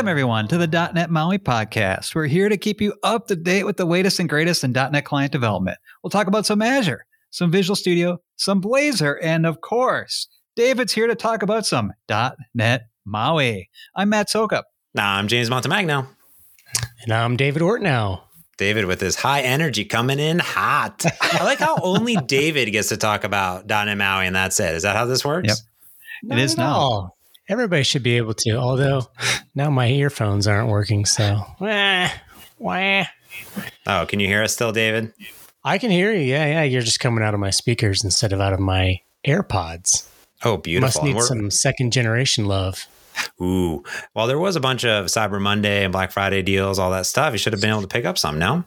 Welcome, everyone, to the .NET Maui podcast. We're here to keep you up to date with the latest and greatest in .NET client development. We'll talk about some Azure, some Visual Studio, some Blazor, and of course, David's here to talk about some .NET Maui. I'm Matt Soucoup. I'm James Montemagno. And I'm David Ortinau. David with his high energy coming in hot. I like how only David gets to talk about .NET Maui and that's it. Is that how this works? Yep. Not it is now. all. Everybody should be able to, although now my earphones aren't working. So, wah, wah. Oh, can you hear us still, David? I can hear you. Yeah, yeah. You're just coming out of my speakers instead of out of my AirPods. Oh, beautiful. Must need some second generation love. Ooh. Well, there was a bunch of Cyber Monday and Black Friday deals, all that stuff. You should have been able to pick up some, no?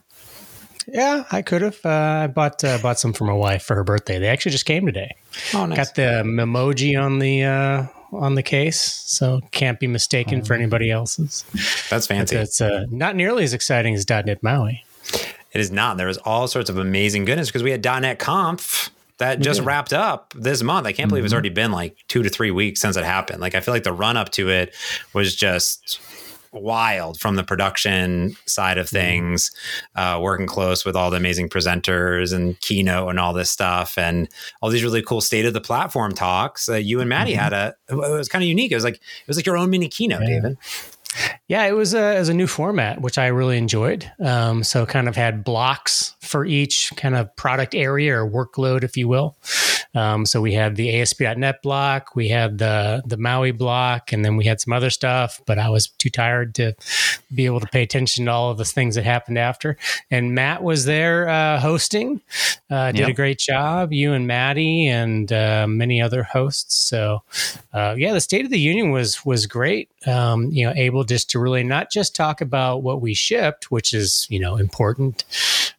Yeah, I could have. Uh, I bought uh, bought some for my wife for her birthday. They actually just came today. Oh, nice. Got the emoji on the uh, on the case, so can't be mistaken for anybody else's. That's fancy. It's uh, not nearly as exciting as .NET Maui. It is not. There was all sorts of amazing goodness because we had .NET Conf that just did. wrapped up this month. I can't believe it's already been like two to three weeks since it happened. Like I feel like the run up to it was just wild from the production side of things, uh, working close with all the amazing presenters and keynote and all this stuff, and all these really cool state of the platform talks. Uh, you and Maddy had a. It was kind of unique. It was like it was like your own mini keynote, Yeah. David. Yeah, it was a, it was a new format, which I really enjoyed. Um, so kind of had blocks for each kind of product area or workload, if you will. Um, so we had the ASP.NET block, we had the the Maui block, and then we had some other stuff. But I was too tired to be able to pay attention to all of the things that happened after. And Matt was there uh, hosting, uh, did Yep. a great job. You and Maddy and uh, many other hosts. So uh, yeah, the State of the Union was was great. Um, you know, able just to really not just talk about what we shipped, which is you know important,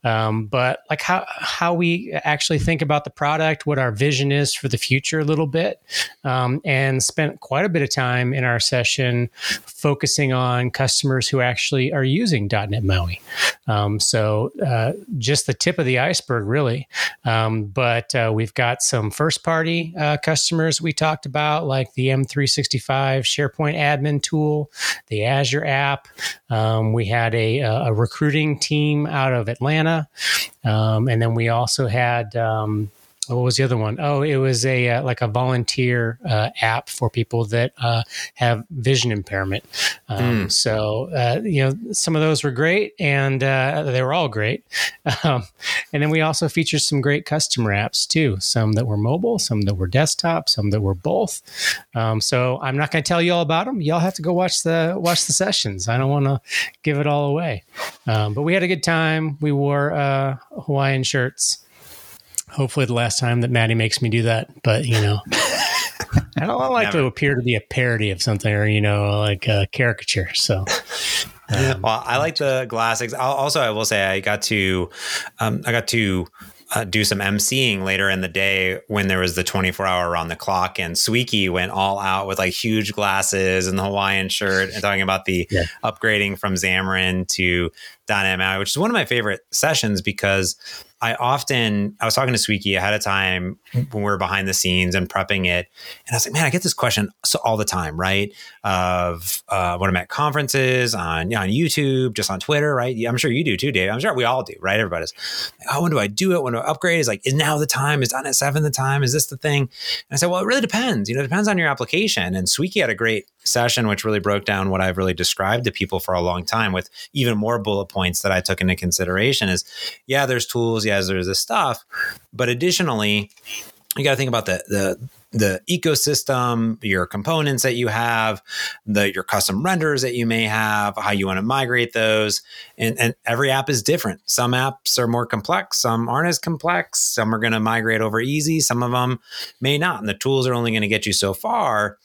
um, but like how how we actually think about the product, what our vision is for the future a little bit, um, and spent quite a bit of time in our session focusing on customers who actually are using .NET MAUI. Um, so uh, just the tip of the iceberg, really. Um, but uh, we've got some first party uh, customers we talked about, like the M365 SharePoint admin tool, the Azure app. Um, we had a, a recruiting team out of Atlanta. Um, and then we also had. Um, what was the other one? Oh, it was a uh, like a volunteer uh, app for people that uh, have vision impairment. Um, So uh, you know, some of those were great, and uh, they were all great. Um, and then we also featured some great customer apps too. Some that were mobile, some that were desktop, some that were both. Um, so I'm not going to tell you all about them. Y'all have to go watch the watch the sessions. I don't want to give it all away. Um, but we had a good time. We wore uh, Hawaiian shirts hopefully the last time that Maddy makes me do that. But you know, I don't like Never. to appear to be a parody of something or you know, like a caricature. So um, Well, I like the classics. Also, I will say I got to, um, I got to uh, do some emceeing later in the day when there was the 24 hour around the clock, and Sweeky went all out with like huge glasses and the Hawaiian shirt, and talking about the Yeah. upgrading from Xamarin to MAUI, which is one of my favorite sessions because I often I was talking to Sweeky ahead of time when we were behind the scenes and prepping it, and I was like, man, I get this question all the time, right? Of uh, when I'm at conferences on on YouTube, just on Twitter, right? I'm sure you do too, Dave. I'm sure we all do, right? Everybody's like, oh, when do I do it? When do I upgrade? Is like, is now the time? Is .NET 7 the time? Is this the thing? And I said, well, it really depends. You know, it depends on your application. And Sweeky had a great session, which really broke down what I've really described to people for a long time with even more bullet points that I took into consideration is, yeah, there's tools, yeah, there's this stuff. But additionally, you got to think about the, the, the ecosystem, your components that you have, the your custom renders that you may have, how you want to migrate those, and and every app is different. Some apps are more complex, some aren't as complex. Some are going to migrate over easy, some of them may not, and the tools are only going to get you so far.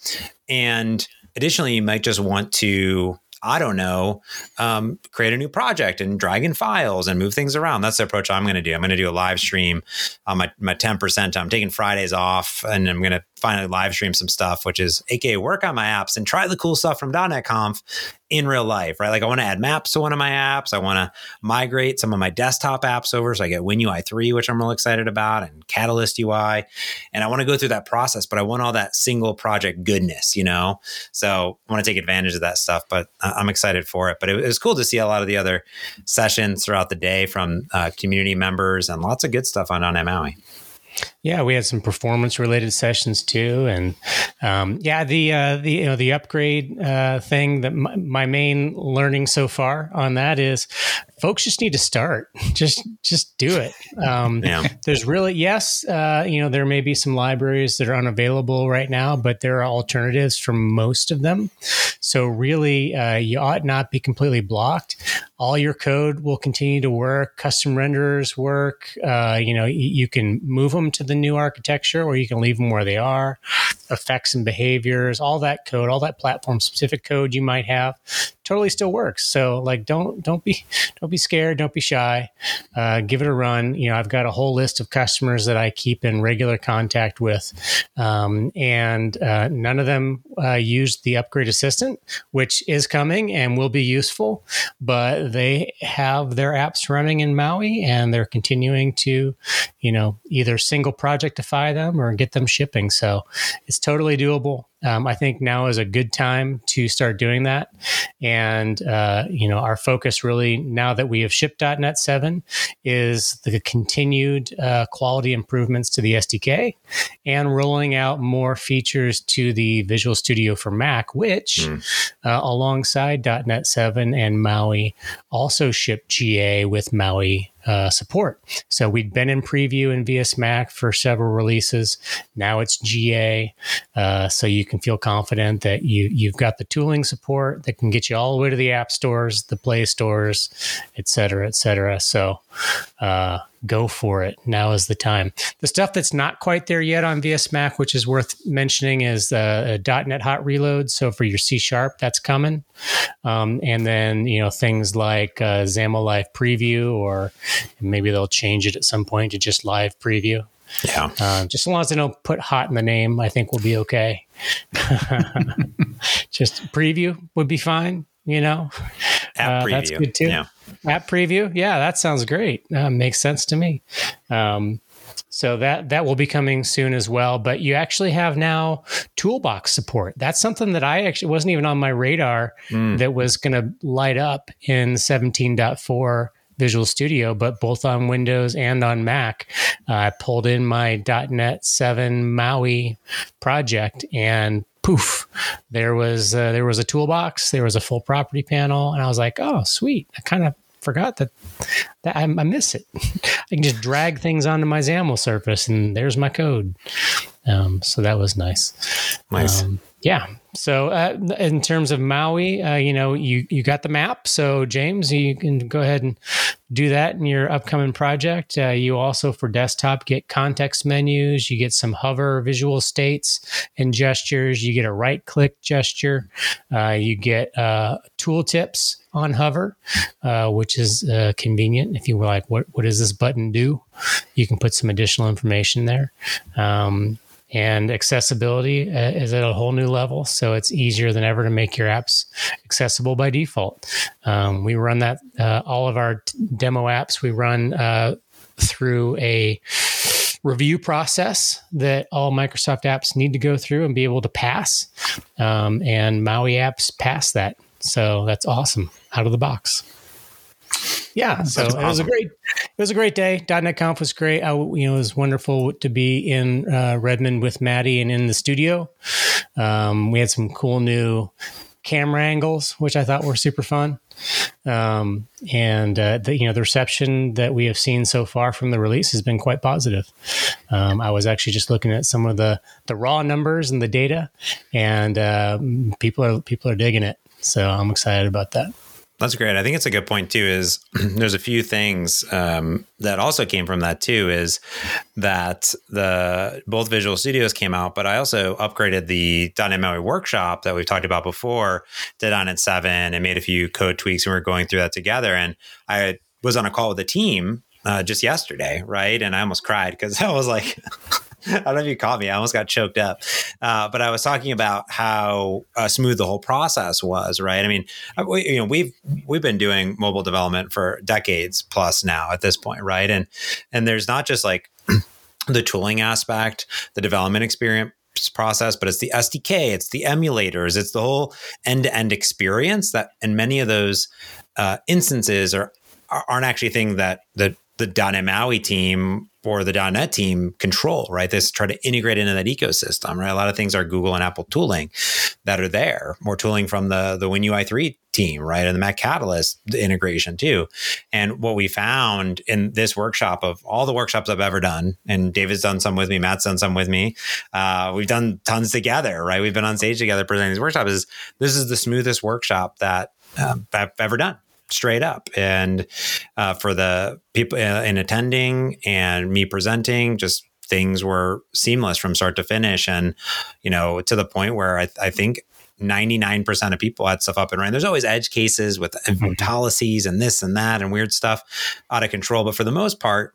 And additionally, you might just want to I don't know, um, create a new project and drag in files and move things around. That's the approach I'm going to do. I'm going to do a live stream on my, my 10%. I'm taking Fridays off and I'm going to finally live stream some stuff, which is aka work on my apps and try the cool stuff from .NET Conf in real life, right? Like I want to add maps to one of my apps. I want to migrate some of my desktop apps over. So I get WinUI 3, which I'm real excited about, and Catalyst UI. And I want to go through that process, but I want all that single project goodness, you know? So I want to take advantage of that stuff, but I'm excited for it. But it, was cool to see a lot of the other sessions throughout the day from uh, community members and lots of good stuff on, on MAUI. Yeah, we had some performance related sessions too, and um, yeah, the uh, the you know the upgrade uh, thing that my, my, main learning so far on that is folks just need to start. Just just do it. Um, yeah. There's really yes, uh, you know there may be some libraries that are unavailable right now, but there are alternatives for most of them. So really, uh, you ought not be completely blocked. All your code will continue to work. Custom renderers work. Uh, you know you can move them to the new architecture, or you can leave them where they are. Effects and behaviors, all that code, all that platform specific code you might have, totally still works. So like, don't don't be don't be scared, don't be shy. Uh, give it a run. You know, I've got a whole list of customers that I keep in regular contact with, um, and uh, none of them uh, used the upgrade assistant, which is coming and will be useful. But they have their apps running in Maui, and they're continuing to, you know, either single projectify them or get them shipping. So it's totally doable. Um, I think now is a good time to start doing that. And, uh, you know, our focus really, now that we have shipped .NET 7, is the continued uh, quality improvements to the SDK and rolling out more features to the Visual Studio for Mac, which, mm. uh, alongside .NET 7 and Maui, also ship GA with Maui uh, support. So we'd been in preview in VS Mac for several releases. Now it's GA, uh, so you can feel confident that you you've got the tooling support that can get you all the way to the app stores, the Play stores, et cetera, et cetera. So uh, go for it. Now is the time. The stuff that's not quite there yet on VS Mac, which is worth mentioning, is uh, .NET Hot Reload. So for your C Sharp, that's coming. Um, and then you know things like uh, XAML Live Preview, or maybe they'll change it at some point to just Live Preview. Yeah. Uh, just as long as they don't put hot in the name, I think we'll be okay. just preview would be fine, you know. App uh, preview. That's good too. Yeah. App preview. Yeah, that sounds great. Uh, makes sense to me. Um, so that that will be coming soon as well. But you actually have now toolbox support. That's something that I actually wasn't even on my radar mm. that was going to light up in 17.4 Visual Studio, but both on Windows and on Mac. Uh, I pulled in my .NET 7 Maui project and poof, there was uh, there was a toolbox, there was a full property panel, and I was like, oh, sweet. I kind of forgot that that I, I miss it. I can just drag things onto my XAML surface, and there's my code. Um, so that was nice. Nice. Um, yeah. So, uh, in terms of Maui, uh, you know, you you got the map. So, James, you can go ahead and do that in your upcoming project. Uh, you also, for desktop, get context menus. You get some hover visual states and gestures. You get a right click gesture. Uh, you get uh, tooltips on hover, uh, which is convenient. If you were like, what what does this button do? You can put some additional information there. Um, and accessibility uh, is at a whole new level. So it's easier than ever to make your apps accessible by default. Um, we run that, uh, all of our demo apps, we run uh, through a review process that all Microsoft apps need to go through and be able to pass. Um, and Maui apps pass that. So that's awesome out of the box yeah, so awesome. it was a great, it was a great day. .NET Conf was great. I, you know, it was wonderful to be in uh, Redmond with Maddy and in the studio. Um, we had some cool new camera angles, which I thought were super fun. Um, and uh, the, you know, the reception that we have seen so far from the release has been quite positive. Um, I was actually just looking at some of the the raw numbers and the data, and uh, people are people are digging it. So I'm excited about that. That's great. I think it's a good point too. Is there's a few things um, that also came from that too. Is that the both Visual Studios came out, but I also upgraded the MAUI workshop that we've talked about before. Did on it seven and made a few code tweaks, and we are going through that together. And I was on a call with the team uh, just yesterday, right? And I almost cried because I was like, I don't know if you caught me. I almost got choked up. Uh, but I was talking about how uh, smooth the whole process was, right? I mean, uh, we, you know, we've we've been doing mobile development for decades plus now at this point, right? And and there's not just like the tooling aspect, the development experience process, but it's the SDK, it's the emulators, it's the whole end to end experience that, and many of those uh, instances are aren't actually thing that the the .NET MAUI team or the .NET team control, right? This try to integrate into that ecosystem, right? A lot of things are Google and Apple tooling that are there. More tooling from the the WinUI three team, right, and the Mac Catalyst integration too. And what we found in this workshop of all the workshops I've ever done, and David's done some with me, Matt's done some with me. Uh, we've done tons together, right? We've been on stage together presenting these workshops. Is this is the smoothest workshop that um, I've ever done straight up. And uh, for the people uh, in attending and me presenting, just things were seamless from start to finish. And, you know, to the point where I, I think 99% of people had stuff up and running. There's always edge cases with mm-hmm. policies and this and that and weird stuff out of control. But for the most part,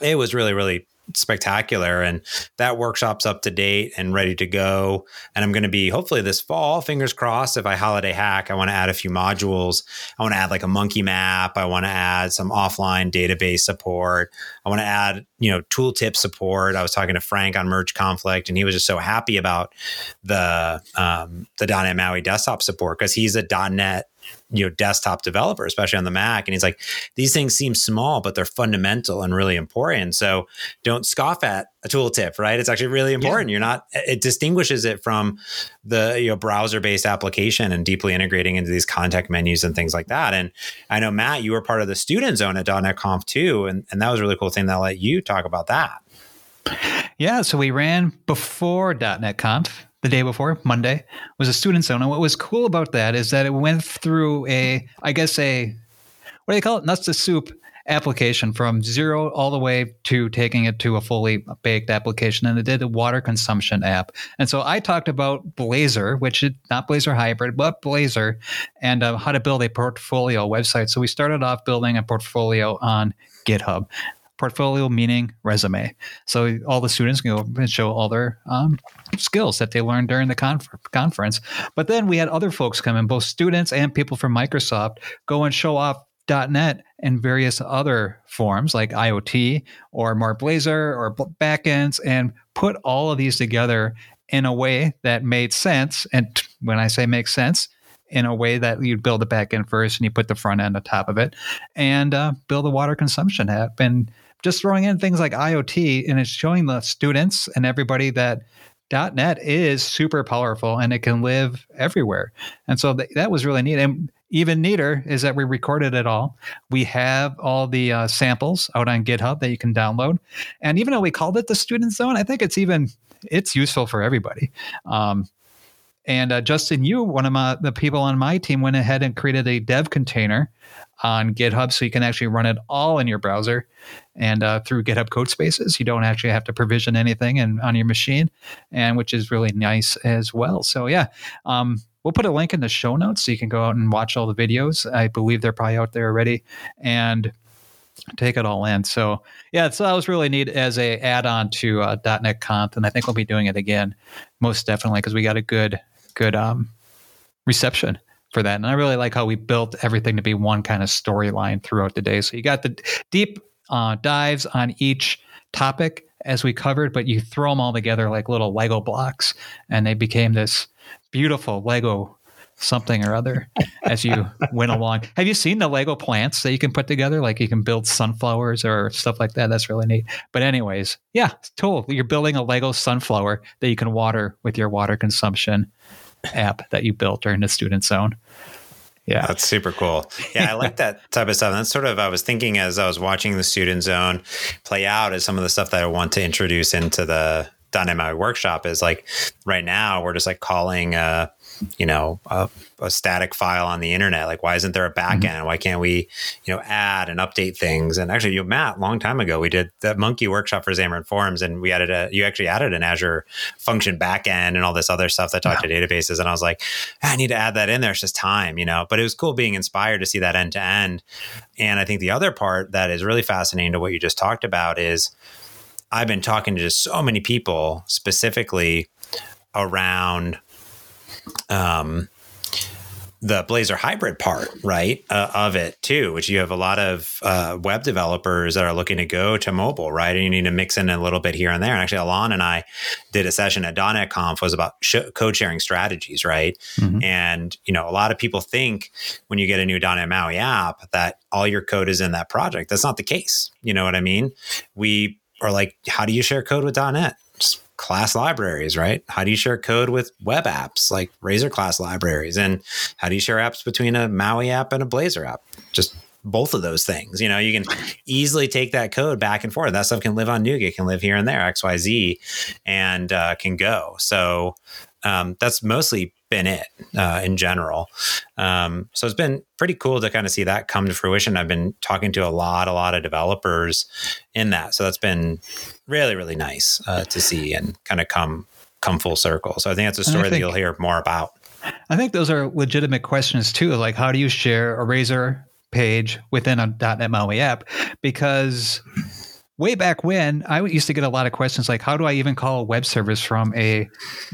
it was really, really spectacular and that workshop's up to date and ready to go. And i'm going to be hopefully this fall fingers crossed if i holiday hack i want to add a few modules. I want to add like a monkey map. I want to add some offline database support. I want to add you know tooltip support. I was talking to frank on merge conflict and he was just so happy about the um, the .NET MAUI desktop support because he's a .NET you know desktop developer especially on the mac and he's like these things seem small but they're fundamental and really important so don't scoff at a tooltip right? It's actually really important. Yeah. you're not it distinguishes it from the you know browser based application and deeply integrating into these context menus and things like that and i know matt you were part of the student zone at .NET Conf too and, and that was a really cool thing that I'll let you talk about that. Yeah, so we ran before .NET Conf the day before, Monday, was a student zone. And what was cool about that is that it went through a, I guess, a, what do they call it? Nuts to soup application from zero all the way to taking it to a fully baked application. And it did a water consumption app. And so I talked about Blazor, which is not Blazor Hybrid, but Blazor, and uh, how to build a portfolio website. So we started off building a portfolio on GitHub portfolio meaning resume. So all the students can go and show all their um, skills that they learned during the conf- conference. But then we had other folks come in, both students and people from Microsoft, go and show off .NET and various other forms like IoT or more Blazor or backends, and put all of these together in a way that made sense. And when I say make sense, in a way that you build the back end first and you put the front end on top of it and uh, build a water consumption app. And just throwing in things like IoT and it's showing the students and everybody that .NET is super powerful and it can live everywhere. And so th- that was really neat. And even neater is that we recorded it all. We have all the uh, samples out on GitHub that you can download. And even though we called it the student zone, I think it's even it's useful for everybody. Um, and uh, Justin Yoo, one of my, the people on my team, went ahead and created a dev container on GitHub so you can actually run it all in your browser and uh, through GitHub Codespaces. You don't actually have to provision anything in, on your machine, and which is really nice as well. So yeah, um, we'll put a link in the show notes so you can go out and watch all the videos. I believe they're probably out there already, and take it all in. So yeah, so that was really neat as a add-on to uh, .NET Conf, and I think we'll be doing it again, most definitely, because we got a good good um, reception for that. And I really like how we built everything to be one kind of storyline throughout the day. So you got the deep uh, dives on each topic as we covered, but you throw them all together like little Lego blocks, and they became this beautiful Lego something or other as you went along. Have you seen the Lego plants that you can put together? Like you can build sunflowers or stuff like that. That's really neat. But anyways, yeah, it's cool. You're building a Lego sunflower that you can water with your water consumption app that you built during the student zone. Yeah. That's super cool. Yeah, I like that type of stuff. And that's sort of I was thinking as I was watching the student zone play out as some of the stuff that I want to introduce into the MAUI workshop is like right now we're just like calling uh you know a, a, static file on the internet. Like why isn't there a backend mm-hmm. why can't we you know add and update things? And actually you matt long time ago we did the monkey workshop for xamarin forms and we added a you actually added an azure function backend and all this other stuff that talked yeah. to databases. And i was like i need to add that in there. It's just time you know? But it was cool being inspired to see that end to end. And i think the other part that is really fascinating to what you just talked about is I've been talking to just so many people specifically around um, the Blazor hybrid part, right, uh, of it too, which you have a lot of uh, web developers that are looking to go to mobile, right? And you need to mix in a little bit here and there. And actually, Alon and I did a session at .NET Conf was about sh- code sharing strategies, right? Mm-hmm. And you know, a lot of people think when you get a new .NET MAUI app that all your code is in that project. That's not the case. You know what I mean? We are like, how do you share code with .NET? Class libraries, right? How do you share code with web apps like Razor class libraries? And how do you share apps between a Maui app and a Blazor app? Just both of those things. You know, you can easily take that code back and forth. That stuff can live on NuGet, can live here and there, X, Y, Z, and uh, can go. So um, that's mostly been it uh, in general. Um, so it's been pretty cool to kind of see that come to fruition. I've been talking to a lot, a lot of developers in that. So that's been really, really nice uh, to see and kind of come come full circle. So I think that's a story think, that you'll hear more about. I think those are legitimate questions too. Like, how do you share a Razor page within a .NET MAUI app? Because way back when, I used to get a lot of questions like, how do I even call a web service from a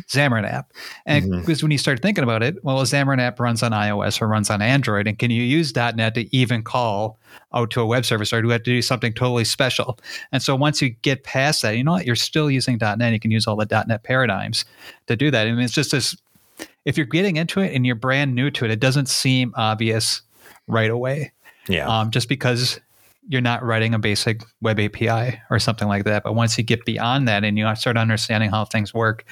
Xamarin app? And mm-hmm. because when you start thinking about it, well, a Xamarin app runs on iOS or runs on Android, and can you use .NET to even call out to a web service, or do you have to do something totally special? And so once you get past that, you know what? You're still using .NET. You can use all the .NET paradigms to do that. I mean, it's just this. If you're getting into it and you're brand new to it, it doesn't seem obvious right away. Yeah. Um, just because you're not writing a basic web API or something like that. But once you get beyond that and you start understanding how things work,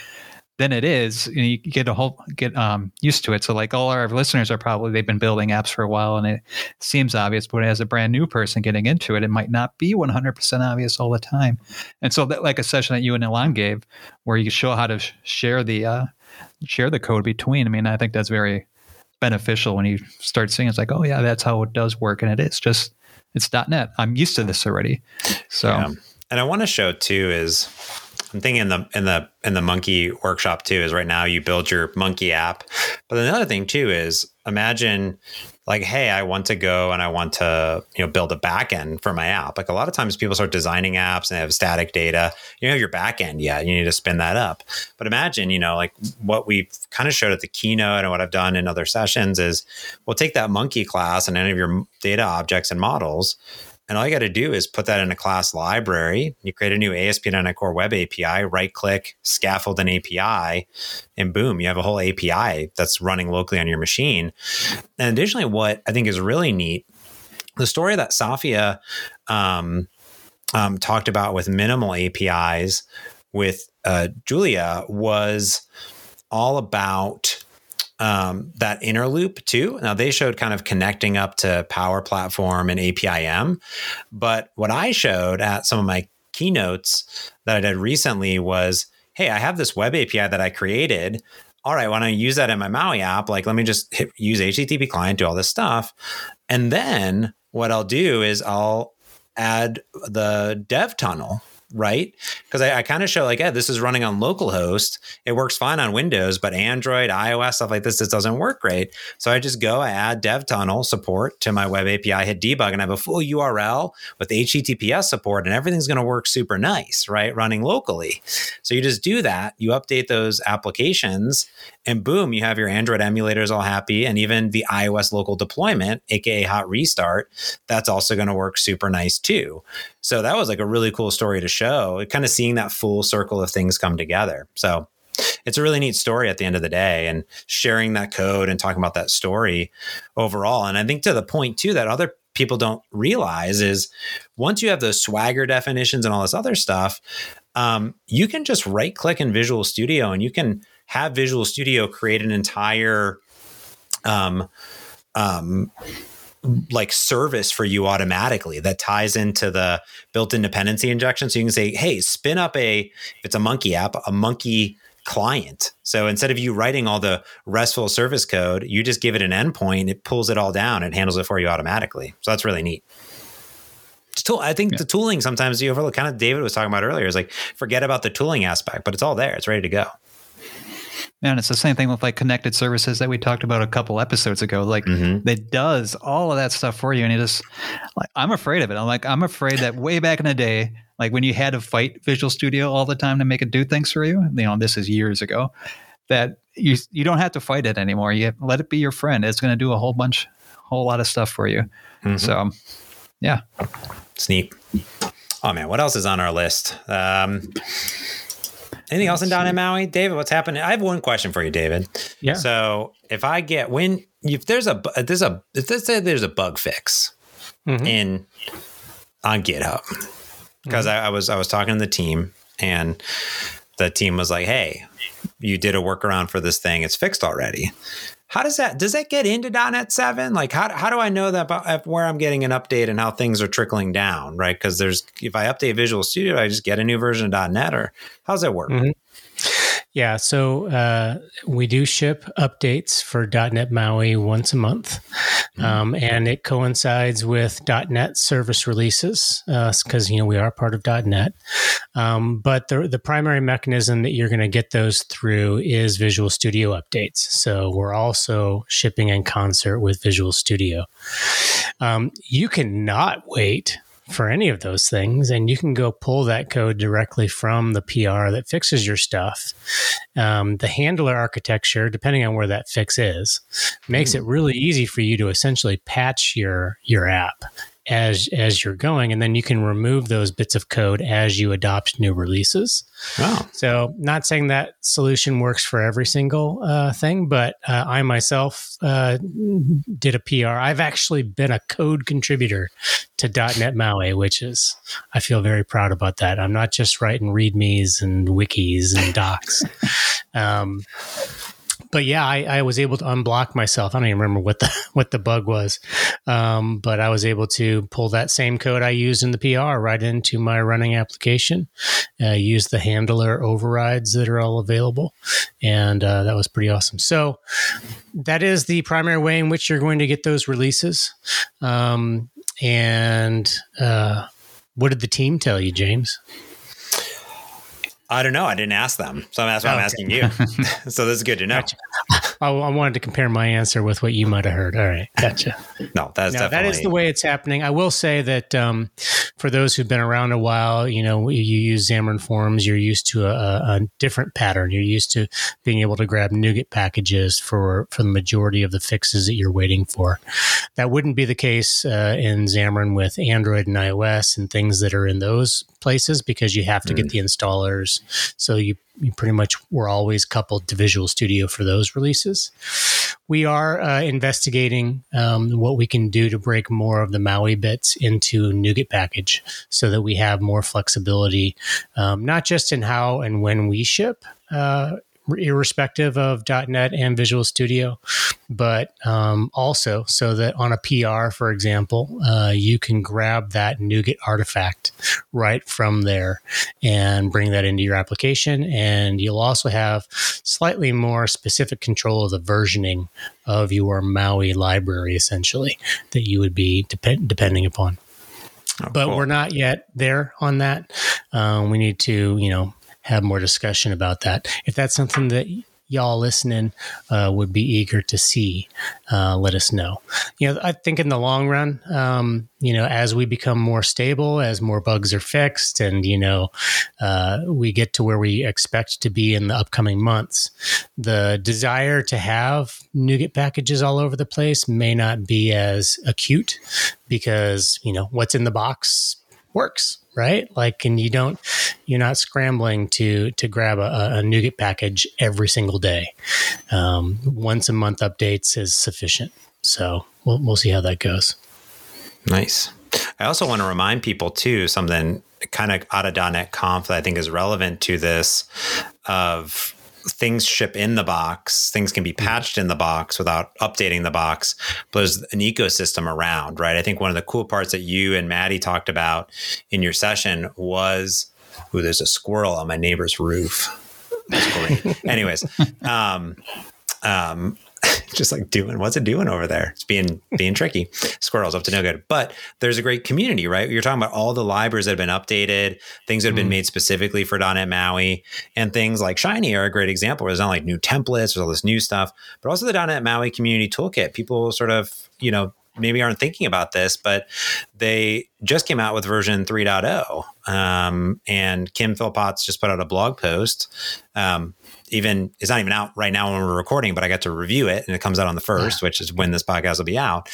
then it is you, know, you get a whole get um, used to it. So like all our listeners are probably they've been building apps for a while and it seems obvious, but as a brand new person getting into it, it might not be 100% obvious all the time. And so that like a session that you and Alon gave, where you show how to sh- share the uh, share the code between. I mean, I think that's very beneficial when you start seeing it's like, oh yeah, that's how it does work, and it is just it's .NET. I'm used to this already. So, yeah. and I want to show too is I'm thinking in the in the in the monkey workshop too is right now you build your monkey app, but another thing too is imagine like, hey, I want to go and I want to, you know, build a backend for my app. Like a lot of times people start designing apps and they have static data. You don't have your backend yet. You need to spin that up. But imagine, you know, like what we've kind of showed at the keynote and what I've done in other sessions is we'll take that monkey class and any of your data objects and models and all you got to do is put that in a class library. You create a new ASP.NET Core Web API, right click, scaffold an API, and boom, you have a whole API that's running locally on your machine. And additionally, what I think is really neat, the story that Safia um, um, talked about with minimal APIs with uh, Julia was all about um, that inner loop too. Now they showed kind of connecting up to Power Platform and APIM, but what I showed at some of my keynotes that I did recently was, hey, I have this web API that I created. All right, when I use that in my Maui app, like let me just hit, use HTTP client, do all this stuff, and then what I'll do is I'll add the dev tunnel right? Because I, I kind of show like, yeah, this is running on localhost. It works fine on Windows, but Android, iOS, stuff like this, this doesn't work great. So I just go, I add dev tunnel support to my web API, hit debug, and I have a full URL with HTTPS support, and everything's going to work super nice, right? Running locally. So you just do that, you update those applications, and boom, you have your Android emulators all happy, and even the iOS local deployment, aka hot restart, that's also going to work super nice too. So that was like a really cool story to show, kind of seeing that full circle of things come together. So it's a really neat story at the end of the day and sharing that code and talking about that story overall. And I think to the point too that other people don't realize is once you have those swagger definitions and all this other stuff, um, you can just right click in Visual Studio and you can have Visual Studio create an entire um, um, like service for you automatically that ties into the built-in dependency injection. So you can say, hey, spin up a if it's a monkey app, a monkey client. So instead of you writing all the RESTful service code, you just give it an endpoint, it pulls it all down, and handles it for you automatically. So that's really neat. Tool, I think yeah. the tooling sometimes you overlook. Kind of David was talking about earlier is like forget about the tooling aspect, but it's all there. It's ready to go. And it's the same thing with like connected services that we talked about a couple episodes ago. Like mm-hmm. it does all of that stuff for you. And it just like, I'm afraid of it. I'm like, I'm afraid that way back in the day, Like when you had to fight Visual Studio all the time to make it do things for you. You know, this is years ago. That you you don't have to fight it anymore. You let it be your friend. It's going to do a whole bunch, whole lot of stuff for you. Mm-hmm. So, yeah, it's neat. Oh man, what else is on our list? Um, anything else in .NET Maui, David? What's happening? I have one question for you, David. Yeah. So if I get when if there's a there's a if let's say there's a bug fix mm-hmm. in on GitHub because mm-hmm. I, I was I was talking to the team and the team was like, "Hey, you did a workaround for this thing. It's fixed already." How does that does that get into .NET 7? Like how, how do I know that about where I'm getting an update and how things are trickling down, right? Because there's if I update Visual Studio, I just get a new version of .NET or how's that work? Mm-hmm. Yeah, so uh, we do ship updates for .NET MAUI once a month, mm-hmm. um, and it coincides with .NET service releases because uh, you know we are part of .NET. Um, but the the primary mechanism that you're going to get those through is Visual Studio updates. So we're also shipping in concert with Visual Studio. Um, you cannot wait for any of those things. And you can go pull that code directly from the PR that fixes your stuff. Um, the handler architecture, depending on where that fix is, makes it hmm. really easy for you to essentially patch your your app as as you're going and then you can remove those bits of code as you adopt new releases. Wow. so not saying that solution works for every single uh, thing but uh, i myself uh, did a pr i've actually been a code contributor to. net maui which is i feel very proud about that. I'm not just writing readmes and wikis and docs. Um, but yeah, I, I, was able to unblock myself. I don't even remember what the what the bug was, um, but I was able to pull that same code I used in the PR right into my running application. Uh, use the handler overrides that are all available, and uh, that was pretty awesome. So that is the primary way in which you're going to get those releases. Um, and uh, what did the team tell you, James? I don't know. I didn't ask them, so that's why oh, I'm asking you. so this is good to know. Gotcha. I, I, wanted to compare my answer with what you might have heard. All right, gotcha. no, that's no, that is the way it's happening. I will say that um, for those who've been around a while, you know, you use Xamarin Forms, you're used to a, a different pattern. You're used to being able to grab NuGet packages for for the majority of the fixes that you're waiting for. That wouldn't be the case uh, in Xamarin with Android and iOS and things that are in those places because you have to mm. get the installers. So you, you pretty much were always coupled to Visual Studio for those releases. We are uh, investigating um, what we can do to break more of the Maui bits into NuGet package so that we have more flexibility, um, not just in how and when we ship. Uh, irrespective of .NET and Visual Studio, but um, also so that on a PR, for example, uh, you can grab that NuGet artifact right from there and bring that into your application. And you'll also have slightly more specific control of the versioning of your Maui library, essentially, that you would be dep- depending upon. Oh, but cool. we're not yet there on that. Um, we need to, you know, have more discussion about that. If that's something that y'all listening uh, would be eager to see, uh, let us know. You know, I think in the long run, um, you know, as we become more stable, as more bugs are fixed, and you know, uh, we get to where we expect to be in the upcoming months, the desire to have NuGet packages all over the place may not be as acute because you know what's in the box works right? Like, and you don't, you're not scrambling to to grab a, a NuGet package every single day. Um, once a month updates is sufficient. So we'll we'll see how that goes. Nice. I also want to remind people too something kind of out of .NET Conf that I think is relevant to this of things ship in the box, things can be mm-hmm. patched in the box without updating the box. But there's an ecosystem around, right? I think one of the cool parts that you and Maddy talked about in your session was, ooh, there's a squirrel on my neighbor's roof. That's great. Anyways, um, um, just like doing what's it doing over there? It's being being tricky. Squirrels up to no good. But there's a great community, right? You're talking about all the libraries that have been updated, things that have been mm. made specifically for .NET MAUI, and things like Shiny are a great example. There's not like new templates, there's all this new stuff, but also the .NET MAUI community toolkit. People sort of, you know, maybe aren't thinking about this, but they just came out with version 3.0. Um, and Kim Philpotts just put out a blog post. Um, even it's not even out right now when we're recording, but I got to review it and it comes out on the first, yeah. which is when this podcast will be out,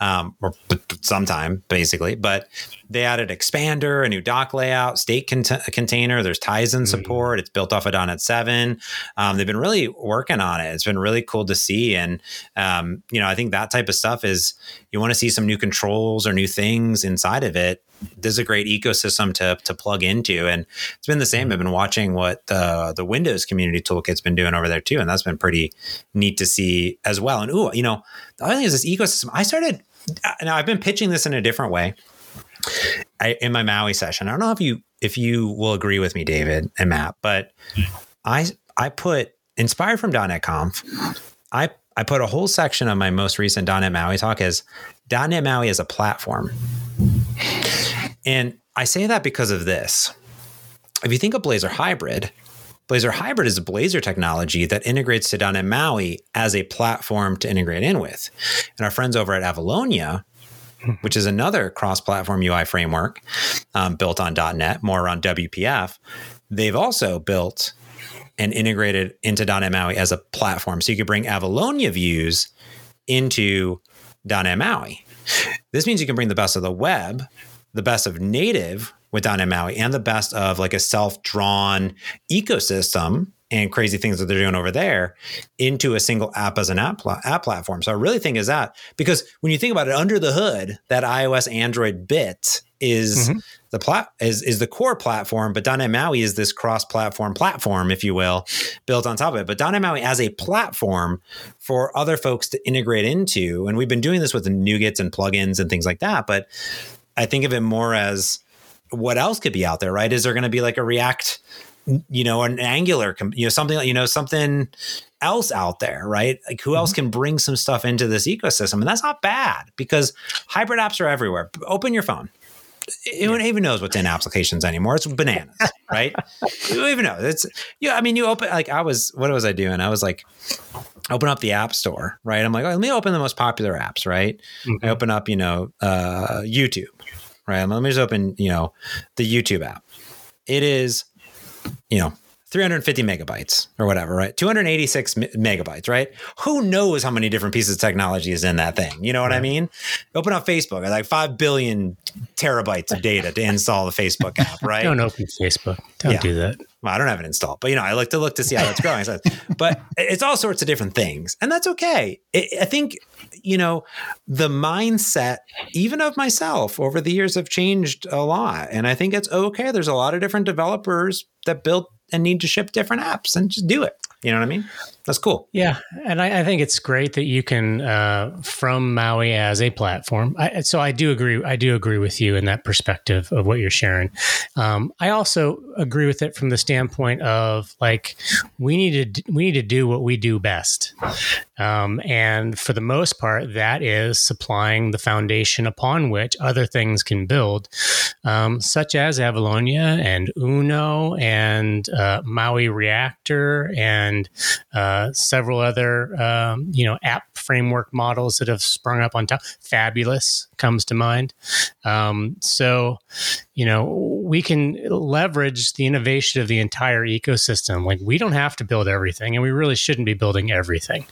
um, or sometime basically. But they added expander, a new dock layout, state cont- container. There's Tizen mm-hmm. support. It's built off of .NET 7. Um, they've been really working on it. It's been really cool to see. And, um, you know, I think that type of stuff is you want to see some new controls or new things inside of it this is a great ecosystem to to plug into. And it's been the same. I've been watching what the the Windows Community Toolkit's been doing over there too, and that's been pretty neat to see as well. And ooh, you know, the other thing is this ecosystem. I started uh, now. I've been pitching this in a different way. I, in my Maui session, I don't know if you if you will agree with me, David and Matt, but I I put inspired from .NET Conf. I I put a whole section of my most recent .NET Maui talk as .NET Maui as a platform. And I say that because of this. If you think of Blazor Hybrid, Blazor Hybrid is a Blazor technology that integrates to .NET MAUI as a platform to integrate in with. And our friends over at Avalonia, which is another cross-platform UI framework um, built on .NET, more around WPF, they've also built and integrated into .NET MAUI as a platform. So you could bring Avalonia views into .NET MAUI. This means you can bring the best of the web the best of native with .NET MAUI and the best of like a self-drawn ecosystem and crazy things that they're doing over there into a single app as an app, pl- app platform. So I really think is that because when you think about it under the hood, that iOS Android bit is mm-hmm. the plat is is the core platform, but .NET MAUI is this cross-platform platform, if you will, built on top of it. But .NET MAUI as a platform for other folks to integrate into, and we've been doing this with the NuGets and plugins and things like that. But I think of it more as what else could be out there, right? Is there going to be like a React, you know, an Angular, you know, something like, you know, something else out there, right? Like who else mm-hmm. can bring some stuff into this ecosystem? And that's not bad because hybrid apps are everywhere. Open your phone. Who yeah. even knows what's in applications anymore? It's bananas, right? Who even knows? It's yeah. I mean, you open like I was. What was I doing? I was like, open up the app store, right? I'm like, oh, let me open the most popular apps, right? Mm-hmm. I open up, you know, uh, YouTube, right? Let me just open, you know, the YouTube app. It is, you know, 350 megabytes or whatever, right? 286 megabytes, right? Who knows how many different pieces of technology is in that thing? You know what right. I mean? Open up Facebook, like 5 billion terabytes of data to install the Facebook app, right? Don't open Facebook. Don't yeah. do that. Well, I don't have it installed, but you know, I like to look to see how that's growing. but it's all sorts of different things, and that's okay. It, I think you know the mindset, even of myself, over the years have changed a lot, and I think it's okay. There's a lot of different developers that build and need to ship different apps, and just do it. You know what I mean? That's cool. Yeah, and I, I think it's great that you can uh, from Maui as a platform. I, so I do agree. I do agree with you in that perspective of what you're sharing. Um, I also agree with it from the standpoint of like we need to we need to do what we do best, um, and for the most part, that is supplying the foundation upon which other things can build, um, such as Avalonia and Uno and uh, Maui Reactor and and uh, several other um, you know app framework models that have sprung up on top. Fabulous comes to mind. Um, so you know we can leverage the innovation of the entire ecosystem. Like we don't have to build everything, and we really shouldn't be building everything.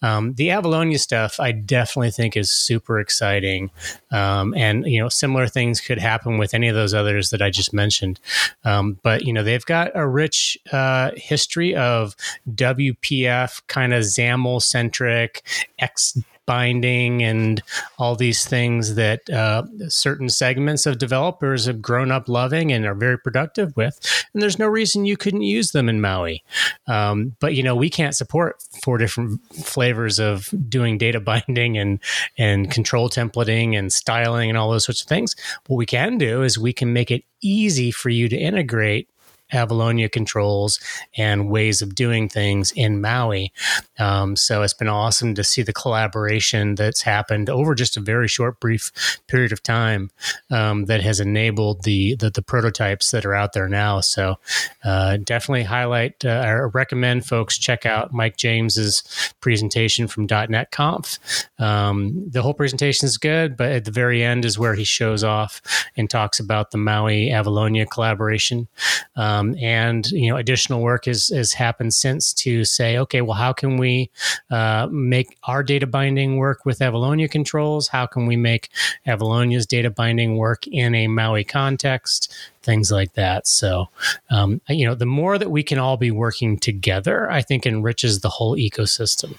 Um, the Avalonia stuff, I definitely think is super exciting, um, and you know similar things could happen with any of those others that I just mentioned. Um, but you know they've got a rich uh, history of WPF kind of XAML centric X binding and all these things that uh, certain segments of developers have grown up loving and are very productive with. And there's no reason you couldn't use them in Maui. Um, but you know, we can't support four different flavors of doing data binding and and control templating and styling and all those sorts of things. What we can do is we can make it easy for you to integrate Avalonia controls and ways of doing things in Maui. Um, so it's been awesome to see the collaboration that's happened over just a very short, brief period of time um, that has enabled the, the, the prototypes that are out there now. So uh, definitely highlight. Uh, I recommend folks check out Mike James's presentation from .NET Conf. Um, the whole presentation is good, but at the very end is where he shows off and talks about the Maui Avalonia collaboration. Um, and you know, additional work has has happened since to say, okay, well, how can we uh, make our data binding work with Avalonia controls? How can we make Avalonia's data binding work in a Maui context? things like that. So, um, you know, the more that we can all be working together, I think enriches the whole ecosystem.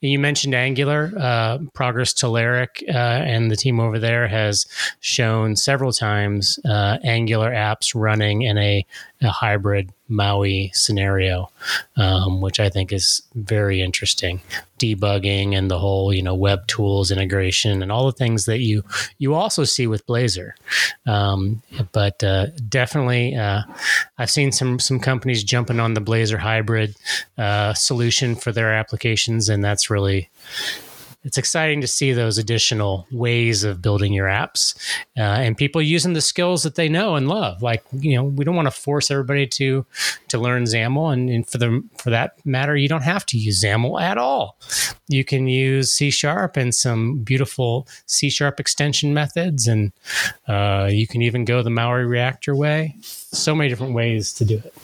You mentioned Angular. Uh, Progress Telerik uh, and the team over there has shown several times uh, Angular apps running in a, a hybrid Maui scenario, um, which I think is very interesting. Debugging and the whole, you know, web tools integration and all the things that you you also see with Blazor. Um, but uh, definitely, uh, I've seen some some companies jumping on the Blazor hybrid uh, solution for their applications, and that's really it's exciting to see those additional ways of building your apps uh, and people using the skills that they know and love. Like you know, we don't want to force everybody to to learn XAML, and, and for the for that matter, you don't have to use XAML at all. You can use C sharp and some beautiful C sharp extension methods, and uh, you can even go the Maui Reactor way. So many different ways to do it.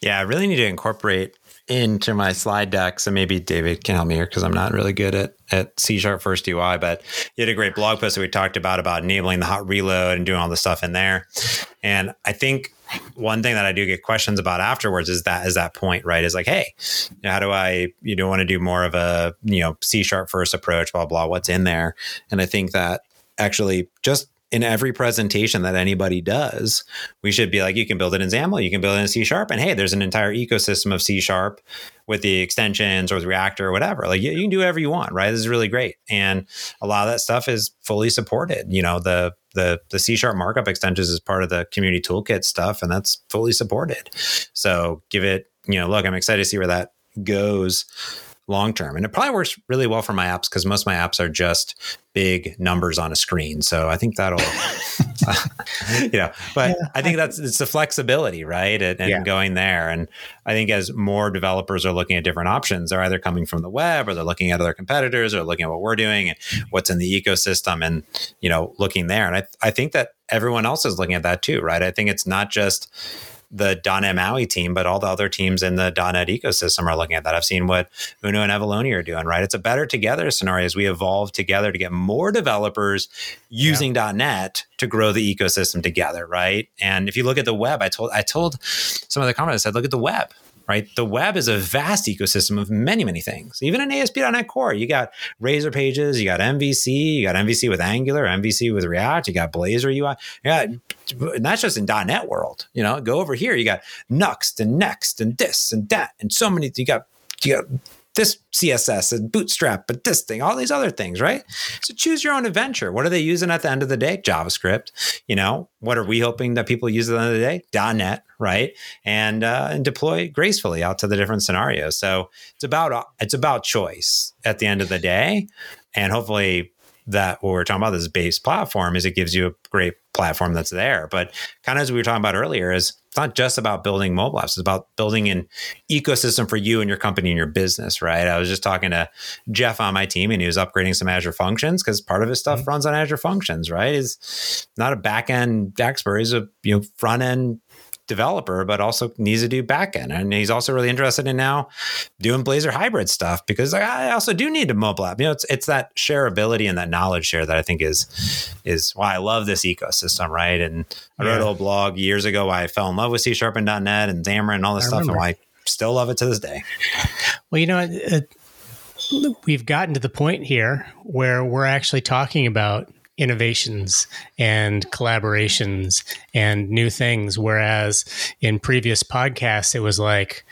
Yeah, I really need to incorporate into my slide deck. So maybe David can help me here because I'm not really good at, at C sharp first UI, but you had a great blog post that we talked about, about enabling the hot reload and doing all the stuff in there. And I think one thing that I do get questions about afterwards is that is that point, right? Is like, hey, how do I, you don't want to do more of a, you know, C sharp first approach, blah, blah, what's in there. And I think that actually just in every presentation that anybody does, we should be like, you can build it in XAML, you can build it in C sharp, and hey, there's an entire ecosystem of C sharp with the extensions or the Reactor or whatever. Like you, you, can do whatever you want, right? This is really great, and a lot of that stuff is fully supported. You know, the the the C sharp markup extensions is part of the community toolkit stuff, and that's fully supported. So give it, you know, look, I'm excited to see where that goes long term. And it probably works really well for my apps because most of my apps are just big numbers on a screen. So I think that'll, you know, but yeah. I think that's it's the flexibility, right? And, and yeah. going there. And I think as more developers are looking at different options, they're either coming from the web or they're looking at other competitors or looking at what we're doing and what's in the ecosystem and, you know, looking there. And I, I think that everyone else is looking at that too, right? I think it's not just, the .NET Maui team, but all the other teams in the .NET ecosystem are looking at that. I've seen what Uno and Avalonia are doing, right? It's a better together scenario as we evolve together to get more developers using yeah. .NET to grow the ecosystem together, right? And if you look at the web, I told I told some of the comments, I said, look at the web right? The web is a vast ecosystem of many, many things. Even in ASP.NET Core, you got Razor pages, you got MVC, you got MVC with Angular, MVC with React, you got Blazor UI. Yeah, that's just in .NET world. You know, go over here, you got Nuxt and Next and this and that, and so many. You got you got this CSS and Bootstrap, but this thing, all these other things, right? So choose your own adventure. What are they using at the end of the day? JavaScript. You know, what are we hoping that people use at the end of the day? .NET, right? And uh, and deploy gracefully out to the different scenarios. So it's about it's about choice at the end of the day, and hopefully that what we're talking about this base platform is it gives you a great platform that's there. But kind of as we were talking about earlier, is it's not just about building mobile apps. It's about building an ecosystem for you and your company and your business, right? I was just talking to Jeff on my team and he was upgrading some Azure functions because part of his stuff mm-hmm. runs on Azure functions, right? Is not a back end expert. He's a you know front end developer, but also needs to do backend. And he's also really interested in now doing Blazor hybrid stuff because I also do need a mobile app. You know, it's it's that shareability and that knowledge share that I think is is why I love this ecosystem, right? And I wrote yeah. a blog years ago why I fell in love with C Sharp and .NET and Xamarin and all this I stuff, remember. and why I still love it to this day. Well, you know, it, it, we've gotten to the point here where we're actually talking about innovations and collaborations and new things. Whereas in previous podcasts, it was like,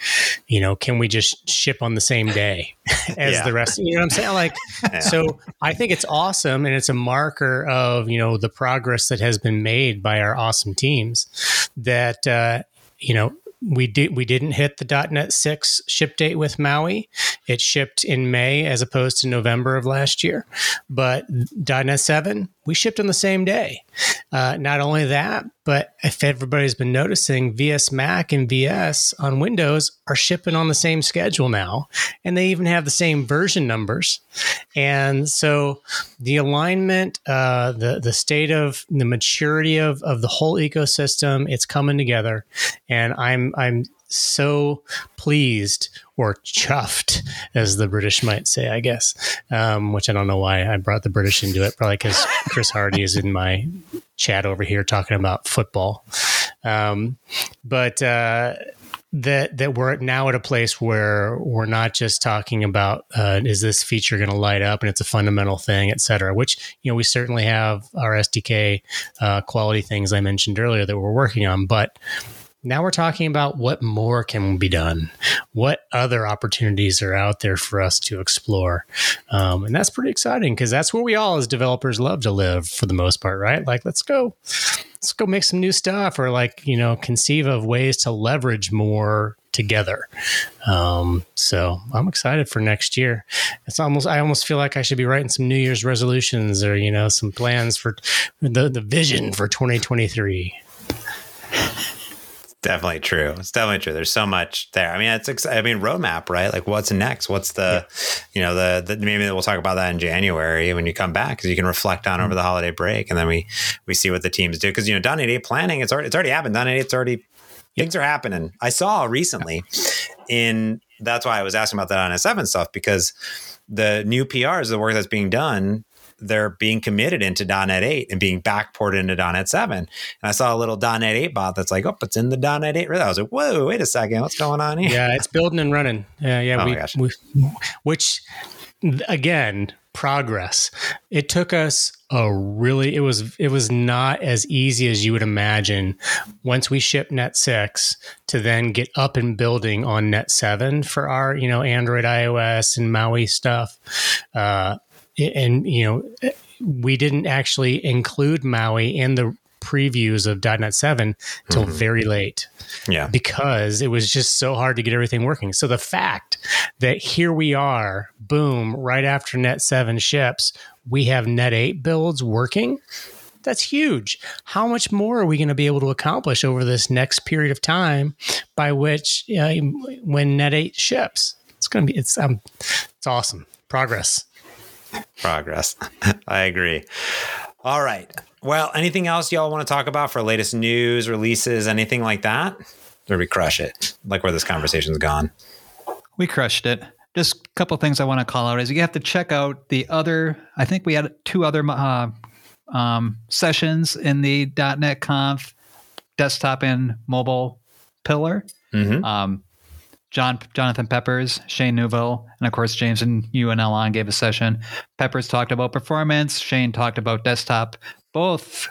you know, can we just ship on the same day as yeah. the rest? You know what I'm saying? Like, yeah. so I think it's awesome. And it's a marker of, you know, the progress that has been made by our awesome teams that, uh, you know, we did we didn't hit the .NET 6 ship date with Maui. It shipped in May as opposed to November of last year. But .NET 7, we shipped on the same day. Uh, not only that, but if everybody's been noticing, VS Mac and VS on Windows are shipping on the same schedule now, and they even have the same version numbers. And so the alignment, uh, the the state of the maturity of of the whole ecosystem, it's coming together, and I'm I'm so pleased or chuffed, as the British might say, I guess. Um, which I don't know why I brought the British into it. Probably because Chris Hardy is in my chat over here talking about football. Um, but uh, that that we're now at a place where we're not just talking about uh, is this feature going to light up and it's a fundamental thing, et cetera. Which you know we certainly have our SDK uh, quality things I mentioned earlier that we're working on, but now we're talking about what more can be done. What other opportunities are out there for us to explore? Um, and that's pretty exciting because that's where we all as developers love to live for the most part right? Like let's go let's go make some new stuff or like you know conceive of ways to leverage more together. Um, so i'm excited for next year. It's almost i almost feel like i should be writing some new year's resolutions or you know some plans for the, the vision for 2023 definitely true. It's definitely true. There's so much there. I mean, it's I mean, roadmap, right? Like, what's next? What's the, yeah. you know, the, the maybe we'll talk about that in January when you come back because you can reflect on mm-hmm. over the holiday break, and then we we see what the teams do because you know, .NET 8 planning it's already it's already happened. .NET 8's already things are happening. I saw recently in that's why I was asking about that on S7 stuff because the new PRs, the work that's being done they're being committed into .NET 8 and being backported into .NET 7. And I saw a little .NET 8 bot that's like, oh, it's in the .NET 8. I was like, whoa, wait a second, what's going on here? Yeah, it's building and running. Yeah, yeah. Oh we, we, which again, progress. It took us a really it was it was not as easy as you would imagine once we shipped net 6 to then get up and building on net 7 for our you know android ios and maui stuff uh, and you know we didn't actually include Maui in the previews of .NET 7 till mm-hmm. very late. Yeah. Because it was just so hard to get everything working. So the fact that here we are, boom, right after Net 7 ships, we have Net 8 builds working. That's huge. How much more are we going to be able to accomplish over this next period of time by which uh, when Net 8 ships? It's going to be it's um it's awesome. Progress progress. I agree. All right. Well, anything else y'all want to talk about for latest news, releases, anything like that? Or we crush it? Like where this conversation's gone. We crushed it. Just a couple things I want to call out is you have to check out the other. I think we had two other uh, um, sessions in the .NET Conf desktop and mobile pillar. Mm-hmm. Um, John Jonathan Peppers, Shane Neuville, and of course James and you and Alon gave a session. Peppers talked about performance. Shane talked about desktop. Both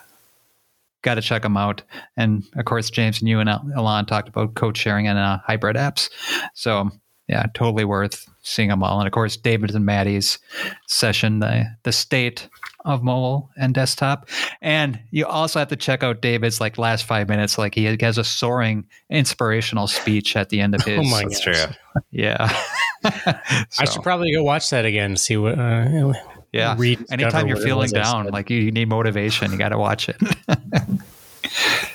got to check them out. And of course James and you and Alon talked about code sharing and uh, hybrid apps. So yeah, totally worth seeing them all. And of course, David and Maddy's session, the the state of mobile and desktop. And you also have to check out David's like last five minutes. Like he has a soaring inspirational speech at the end of oh his. Oh my That's true. Yeah. so. I should probably go watch that again. See what. Uh, yeah. Read. Anytime you're feeling down, like you, you need motivation, you got to watch it.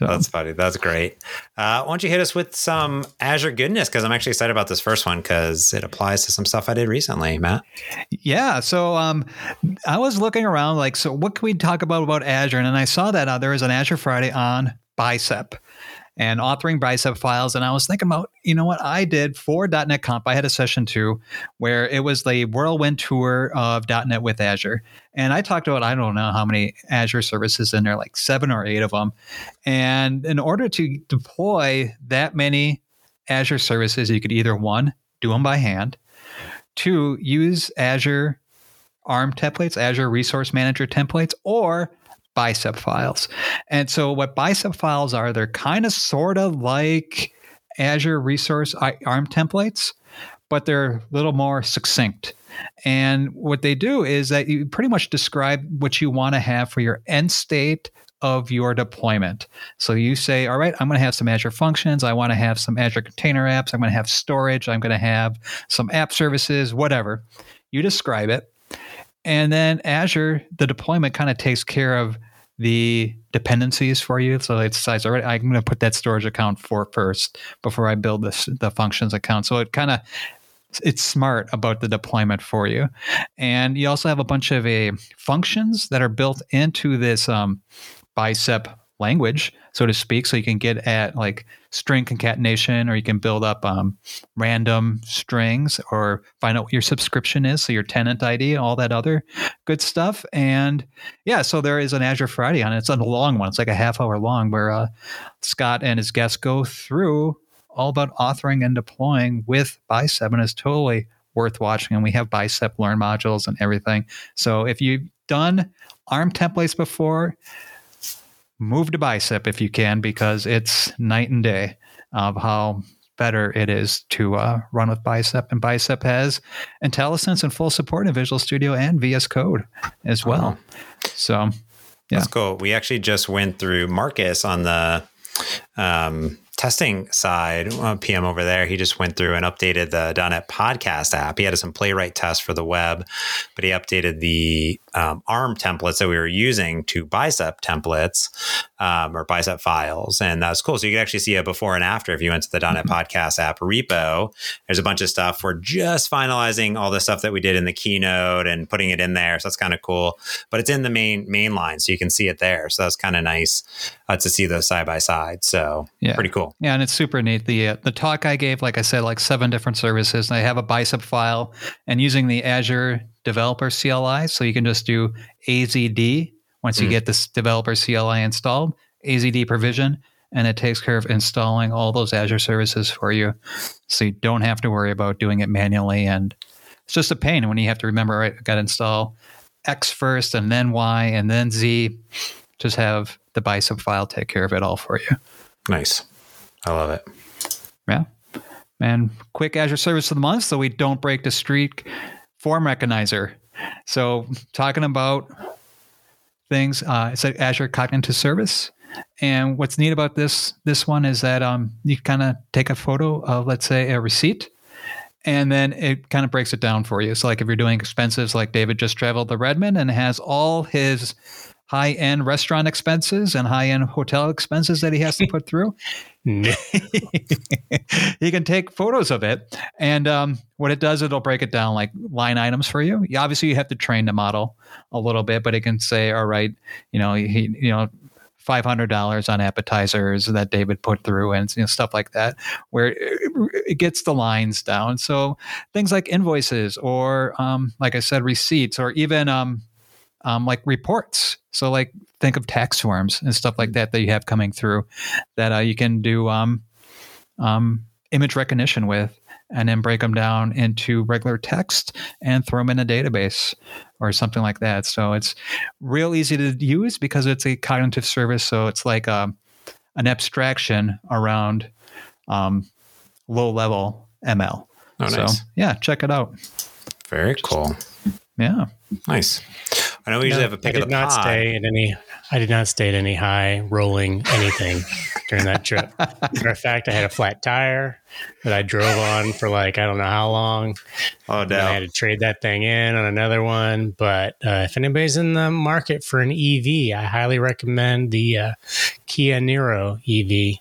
So. That's funny. That's great. Uh, why don't you hit us with some Azure goodness? Because I'm actually excited about this first one because it applies to some stuff I did recently, Matt. Yeah. So um, I was looking around, like, so what can we talk about about Azure? And then I saw that uh, there is an Azure Friday on Bicep and authoring bicep files. And I was thinking about, you know what I did for .NET Conf. I had a session too where it was the whirlwind tour of .NET with Azure. And I talked about, I don't know how many Azure services in there, like seven or eight of them. And in order to deploy that many Azure services, you could either one, do them by hand, two, use Azure ARM templates, Azure Resource Manager templates, or bicep files. And so what bicep files are, they're kind of sort of like Azure Resource ARM templates, but they're a little more succinct. And what they do is that you pretty much describe what you want to have for your end state of your deployment. So you say, all right, I'm going to have some Azure functions. I want to have some Azure container apps. I'm going to have storage. I'm going to have some app services, whatever. You describe it. And then Azure, the deployment kind of takes care of the dependencies for you. So it decides, all right, I'm going to put that storage account for first before I build this the functions account. So it kind of it's smart about the deployment for you. And you also have a bunch of a uh, functions that are built into this um, bicep language, so to speak. So you can get at like string concatenation, or you can build up um, random strings, or find out what your subscription is, so your tenant ID, all that other good stuff. And yeah, so there is an Azure Friday on it. It's a long one. It's like a half hour long, where uh, Scott and his guests go through all about authoring and deploying with Bicep, and it's totally worth watching. And we have Bicep Learn modules and everything. So if you've done ARM templates before, move to Bicep if you can, because it's night and day of how better it is to uh, run with Bicep. And Bicep has IntelliSense and full support in Visual Studio and VS Code as well. Oh. So, yeah. That's cool. We actually just went through Marcus on the um, testing side, uh, PM over there, he just went through and updated the .NET podcast app. He had some playwright tests for the web, but he updated the um, ARM templates that we were using to bicep templates um, or bicep files. And that was cool. So you can actually see a before and after if you went to the .NET mm-hmm. podcast app repo. There's a bunch of stuff. We're just finalizing all the stuff that we did in the keynote and putting it in there. So that's kind of cool. But it's in the main main line, so you can see it there. So that's kind of nice uh, to see those side by side. So yeah. pretty cool. Yeah, and it's super neat. The uh, the talk I gave, like I said, like seven different services. And I have a bicep file and using the Azure developer CLI. So you can just do AZD once mm. you get this developer CLI installed, AZD provision, and it takes care of installing all those Azure services for you. So you don't have to worry about doing it manually. And it's just a pain when you have to remember, right, I got to install X first and then Y and then Z. Just have the bicep file take care of it all for you. Nice. I love it. Yeah. And quick Azure service of the month so we don't break the streak form recognizer. So talking about things, uh, it's an Azure Cognitive Service. And what's neat about this this one is that um, you kind of take a photo of, let's say, a receipt, and then it kind of breaks it down for you. So, like if you're doing expenses, like David just traveled to Redmond and has all his high end restaurant expenses and high end hotel expenses that he has to put through. he can take photos of it, and um, what it does, it'll break it down like line items for you. Obviously, you have to train the model a little bit, but it can say, "All right, you know, he, you know." Five hundred dollars on appetizers that David put through, and you know, stuff like that, where it gets the lines down. So things like invoices, or um, like I said, receipts, or even um, um, like reports. So like think of tax forms and stuff like that that you have coming through that uh, you can do um, um, image recognition with and then break them down into regular text and throw them in a database or something like that. So it's real easy to use because it's a cognitive service. So it's like a, um, an abstraction around um, low level ML. Oh, so nice. yeah, check it out. Very cool. Yeah. Nice. I usually no, have a pick I did not pod. stay at any. I did not stay at any high rolling anything during that trip. Matter of fact, I had a flat tire that I drove on for like I don't know how long. Oh, no! I had to trade that thing in on another one. But uh, if anybody's in the market for an EV, I highly recommend the uh, Kia Niro EV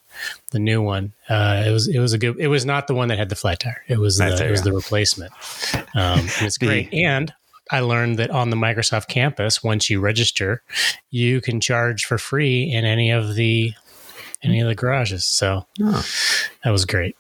the new one. Uh, it was it was a good. It was not the one that had the flat tire. It was the, it was the replacement. Um, it's great. And I learned that on the Microsoft campus, once you register, you can charge for free in any of the any of the garages. So oh. that was great.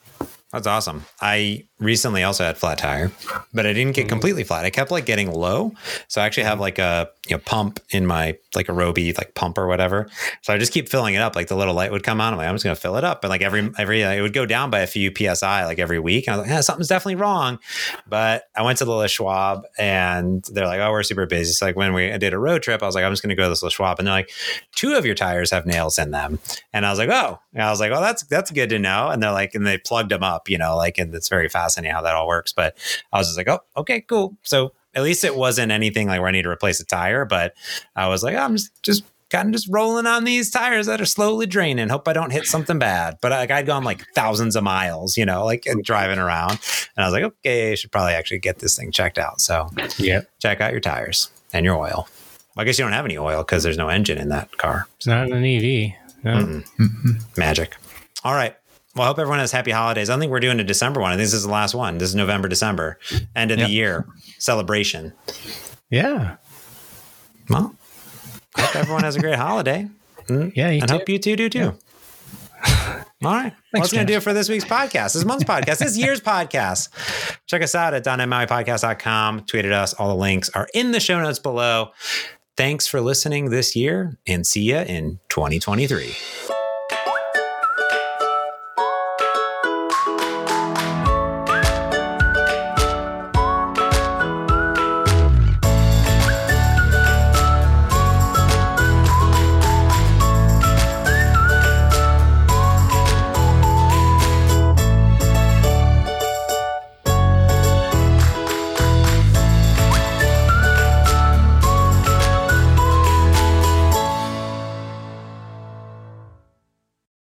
That's awesome. I recently also had flat tire, but I didn't get mm-hmm. completely flat. I kept like getting low. So I actually have like a you know pump in my like a Ryobi like pump or whatever. So I just keep filling it up. Like the little light would come on. I'm like, I'm just gonna fill it up. And like every every uh, it would go down by a few PSI like every week. And I was like, yeah, something's definitely wrong. But I went to the Les Schwab and they're like, oh, we're super busy. So like when we did a road trip, I was like, I'm just gonna go to this Les Schwab. And they're like, two of your tires have nails in them. And I was like, oh. And I was like, oh, that's that's good to know. And they're like, and they plugged them up, you know, like and it's very fascinating how that all works. But I was just like, oh, okay, cool. So at least it wasn't anything like where I need to replace a tire, but I was like, oh, I'm just, just kind of just rolling on these tires that are slowly draining. Hope I don't hit something bad. But like I'd gone like thousands of miles, you know, like and driving around. And I was like, okay, I should probably actually get this thing checked out. So Yeah. check out your tires and your oil. Well, I guess you don't have any oil because there's no engine in that car. It's not an EV. No. Magic. All right. Well, I hope everyone has happy holidays. I don't think we're doing a December one. I think this is the last one. This is November, December, end of Yep. the year celebration. Yeah. Well, hope everyone has a great holiday. Mm, Yeah. You and too. hope you two do too. All right. Well, that's going to do it for this week's podcast, this month's podcast, this year's podcast. Check us out at donmmaui.podcast.com. Tweeted us. All the links are in the show notes below. Thanks for listening this year and see you in 2023.